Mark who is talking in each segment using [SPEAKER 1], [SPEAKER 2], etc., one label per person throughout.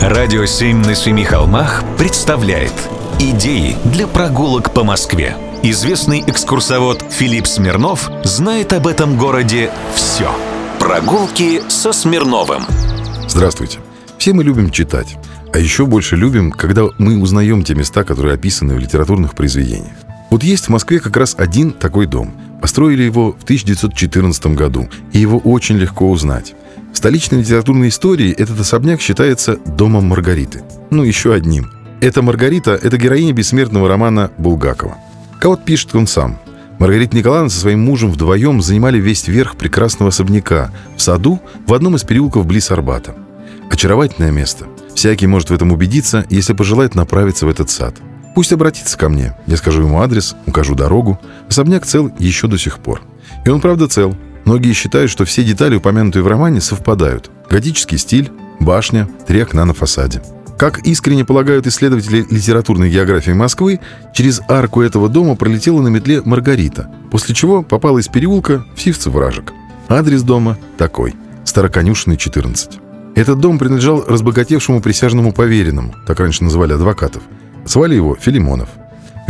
[SPEAKER 1] Радио «Семь на семи холмах» представляет Идеи для прогулок по Москве. Известный экскурсовод Филипп Смирнов знает об этом городе все. Прогулки со Смирновым.
[SPEAKER 2] Здравствуйте. Все мы любим читать. А еще больше любим, когда мы узнаем те места, которые описаны в литературных произведениях. Вот есть в Москве как раз один такой дом. Построили его в 1914 году, и его очень легко узнать. Столичной литературной истории этот особняк считается домом Маргариты. Ну, еще одним. Эта Маргарита – это героиня бессмертного романа Булгакова. Вот пишет он сам. Маргарита Николаевна со своим мужем вдвоем занимали весь верх прекрасного особняка в саду в одном из переулков близ Арбата. Очаровательное место. Всякий может в этом убедиться, если пожелает направиться в этот сад. Пусть обратится ко мне. Я скажу ему адрес, укажу дорогу. Особняк цел еще до сих пор. И он, правда, цел. Многие считают, что все детали, упомянутые в романе, совпадают. Готический стиль, башня, три окна на фасаде. Как искренне полагают исследователи литературной географии Москвы, через арку этого дома пролетела на метле Маргарита, после чего попала из переулка в Сивцев-Вражек. Адрес дома такой – Староконюшенный, 14. Этот дом принадлежал разбогатевшему присяжному поверенному, так раньше называли адвокатов. Звали его Филимонов.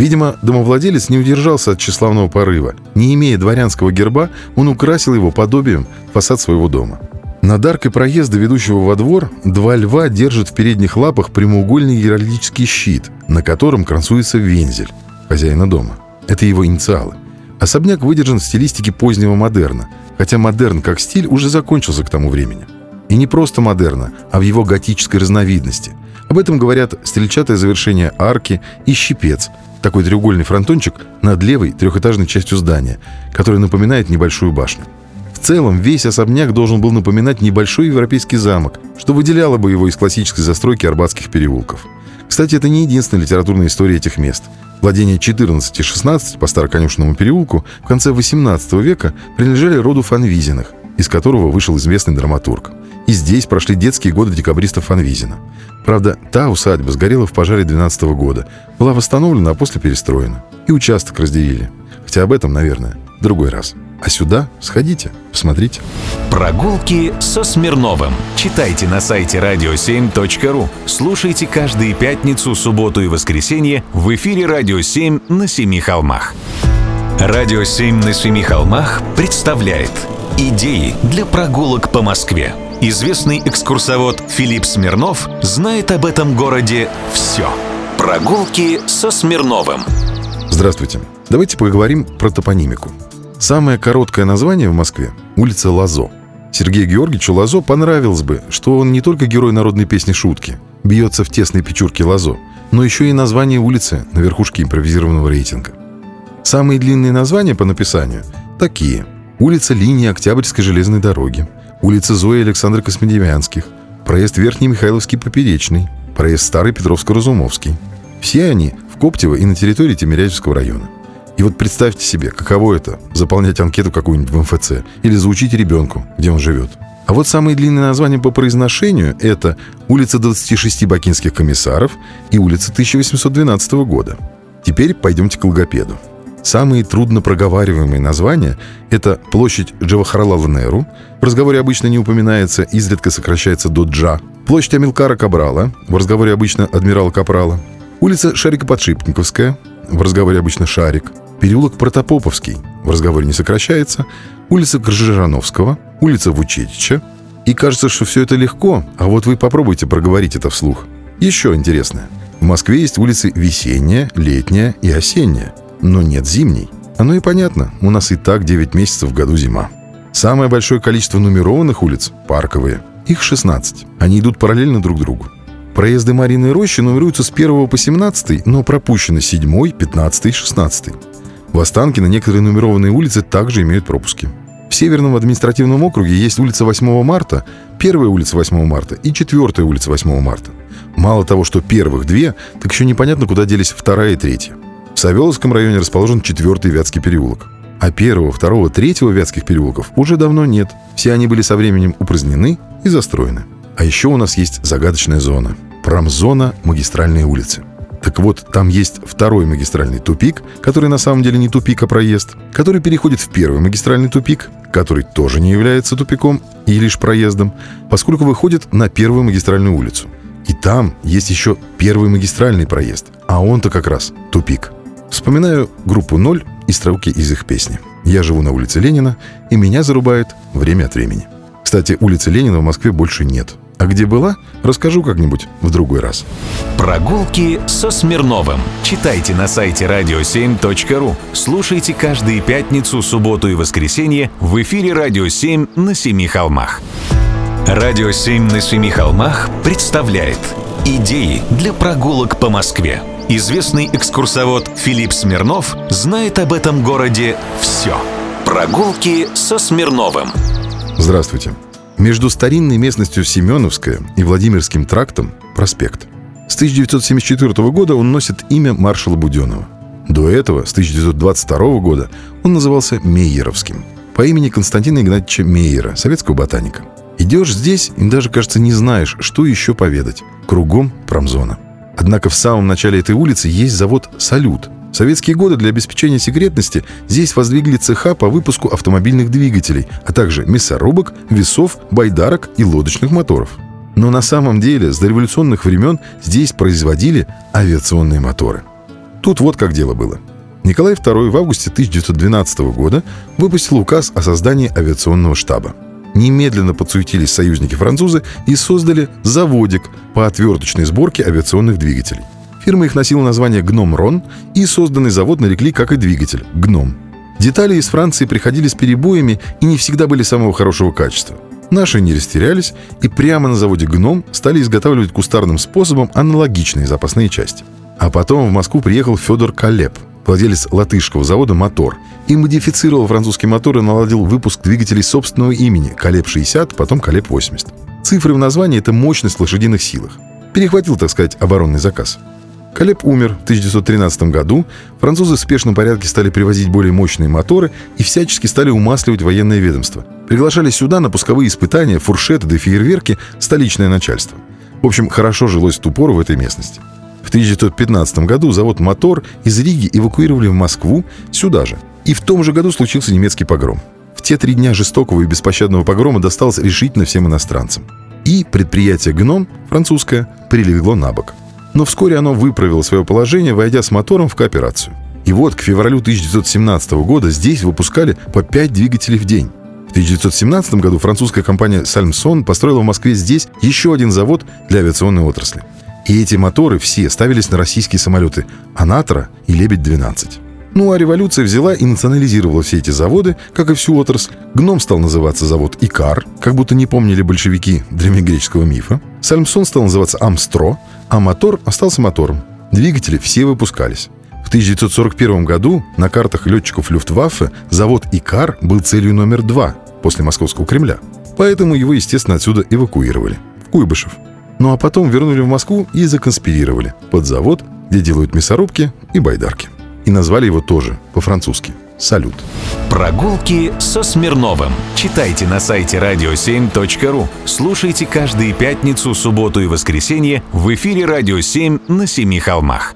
[SPEAKER 2] Видимо, домовладелец не удержался от тщеславного порыва. Не имея дворянского герба, он украсил его подобием фасад своего дома. Над аркой проезда, ведущего во двор, два льва держат в передних лапах прямоугольный геральдический щит, на котором красуется вензель хозяина дома. Это его инициалы. Особняк выдержан в стилистике позднего модерна, хотя модерн как стиль уже закончился к тому времени. И не просто модерна, а в его готической разновидности. Об этом говорят стрельчатое завершение арки и щипец, такой треугольный фронтончик над левой трехэтажной частью здания, который напоминает небольшую башню. В целом, весь особняк должен был напоминать небольшой европейский замок, что выделяло бы его из классической застройки арбатских переулков. Кстати, это не единственная литературная история этих мест. Владения 14 и 16 по Староконюшному переулку в конце 18 века принадлежали роду Фанвизиных, из которого вышел известный драматург. И здесь прошли детские годы декабристов Фанвизина. Правда, та усадьба сгорела в пожаре 12 года, была восстановлена, а после перестроена. И участок разделили. Хотя об этом, наверное, в другой раз. А сюда сходите, посмотрите.
[SPEAKER 1] Прогулки со Смирновым. Читайте на сайте radio7.ru. Слушайте каждые пятницу, субботу и воскресенье в эфире «Радио 7» на Семи холмах. «Радио 7» на Семи холмах представляет Идеи для прогулок по Москве. Известный экскурсовод Филипп Смирнов знает об этом городе все. Прогулки со Смирновым.
[SPEAKER 2] Здравствуйте. Давайте поговорим про топонимику. Самое короткое название в Москве – улица Лазо. Сергею Георгиевичу Лазо понравилось бы, что он не только герой народной песни «Шутки», бьется в тесной печурке Лазо, но еще и название улицы на верхушке импровизированного рейтинга. Самые длинные названия по написанию такие – улица линии Октябрьской железной дороги, улица Зои Александра Космодемьянских, проезд Верхний Михайловский Поперечный, проезд Старый Петровско-Разумовский. Все они в Коптево и на территории Тимирязевского района. И вот представьте себе, каково это – заполнять анкету какую-нибудь в МФЦ или заучить ребенку, где он живет. А вот самые длинные названия по произношению – это улица 26 бакинских комиссаров и улица 1812 года. Теперь пойдемте к логопеду. Самые трудно проговариваемые названия – это площадь Джавахарлала Неру, в разговоре обычно не упоминается, изредка сокращается до Джа, площадь Амилкара Кабрала, в разговоре обычно адмирала Капрала, улица Шарика-Подшипниковская, в разговоре обычно Шарик, переулок Протопоповский, в разговоре не сокращается, улица Кржижановского, улица Вучетича. И кажется, что все это легко, а вот вы попробуйте проговорить это вслух. Еще интересное. В Москве есть улицы Весенняя, Летняя и Осенняя – но нет зимней. Оно и понятно, у нас и так 9 месяцев в году зима. Самое большое количество нумерованных улиц – парковые. Их 16. Они идут параллельно друг другу. Проезды Мариной рощи нумеруются с 1 по 17, но пропущены 7, 15 и 16. В Останкино некоторые нумерованные улицы также имеют пропуски. В Северном административном округе есть улица 8 марта, первая улица 8 марта и четвертая улица 8 марта. Мало того, что первых две, так еще непонятно, куда делись вторая и третья. В Савеловском районе расположен четвертый Вятский переулок. А первого, второго, третьего Вятских переулков уже давно нет. Все они были со временем упразднены и застроены. А еще у нас есть загадочная зона. Промзона магистральной улицы. Так вот, там есть второй магистральный тупик, который на самом деле не тупик, а проезд, который переходит в первый магистральный тупик, который тоже не является тупиком и лишь проездом, поскольку выходит на первую магистральную улицу – И там есть еще первый магистральный проезд, а он-то как раз тупик. Вспоминаю группу «Ноль» и строки из их песни. Я живу на улице Ленина, и меня зарубает время от времени. Кстати, улицы Ленина в Москве больше нет. А где была, расскажу как-нибудь в другой раз.
[SPEAKER 1] Прогулки со Смирновым. Читайте на сайте radio7.ru. Слушайте каждые пятницу, субботу и воскресенье в эфире «Радио 7» на Семи холмах. «Радио 7» на Семи холмах представляет Идеи для прогулок по Москве. Известный экскурсовод Филипп Смирнов знает об этом городе все. Прогулки со Смирновым.
[SPEAKER 2] Здравствуйте. Между старинной местностью Семеновская и Владимирским трактом проспект. С 1974 года он носит имя маршала Буденова. До этого, с 1922 года, он назывался Мейеровским по имени Константина Игнатьевича Мейера, советского ботаника. Идешь здесь и даже, кажется, не знаешь, что еще поведать. Кругом промзона. Однако в самом начале этой улицы есть завод «Салют», в советские годы для обеспечения секретности здесь воздвигли цеха по выпуску автомобильных двигателей, а также мясорубок, весов, байдарок и лодочных моторов. Но на самом деле с дореволюционных времен здесь производили авиационные моторы. Тут вот как дело было. Николай II в августе 1912 года выпустил указ о создании авиационного штаба. Немедленно подсуетились союзники-французы и создали заводик по отверточной сборке авиационных двигателей – Фирма их носила название «Гном-Рон», и созданный завод нарекли, как и двигатель, «Гном». Детали из Франции приходили с перебоями и не всегда были самого хорошего качества. Наши не растерялись и прямо на заводе «Гном» стали изготавливать кустарным способом аналогичные запасные части. А потом в Москву приехал Федор Калеп, владелец латышского завода «Мотор», и модифицировал французский мотор и наладил выпуск двигателей собственного имени «Калеп-60», потом «Калеп-80». Цифры в названии — это мощность лошадиных силах. Перехватил, так сказать, оборонный заказ. Калеб умер в 1913 году, французы в спешном порядке стали привозить более мощные моторы и всячески стали умасливать военное ведомство. Приглашали сюда на пусковые испытания, фуршеты да фейерверки столичное начальство. В общем, хорошо жилось в ту пору в этой местности. В 1915 году завод «Мотор» из Риги эвакуировали в Москву, сюда же. И в том же году случился немецкий погром. В те три дня жестокого и беспощадного погрома досталось решительно всем иностранцам. И предприятие «Гном», французское, прилегло на бок – но вскоре оно выправило свое положение, войдя с мотором в кооперацию. И вот к февралю 1917 года здесь выпускали по 5 двигателей в день. В 1917 году французская компания «Сальмсон» построила в Москве здесь еще один завод для авиационной отрасли. И эти моторы все ставились на российские самолеты «Анатра» и «Лебедь-12». Ну а революция взяла и национализировала все эти заводы, как и всю отрасль. Гном стал называться завод Икар, как будто не помнили большевики древнегреческого мифа. Сальмсон стал называться Амстро, а мотор остался мотором. Двигатели все выпускались. В 1941 году на картах летчиков Люфтваффе завод Икар был целью номер два после Московского Кремля. Поэтому его, естественно, отсюда эвакуировали. В Куйбышев. Ну а потом вернули в Москву и законспирировали под завод, где делают мясорубки и байдарки. И назвали его тоже по-французски «Салют».
[SPEAKER 1] Прогулки со Смирновым. Читайте на сайте radio7.ru. Слушайте каждые пятницу, субботу и воскресенье в эфире «Радио 7» на Семи холмах.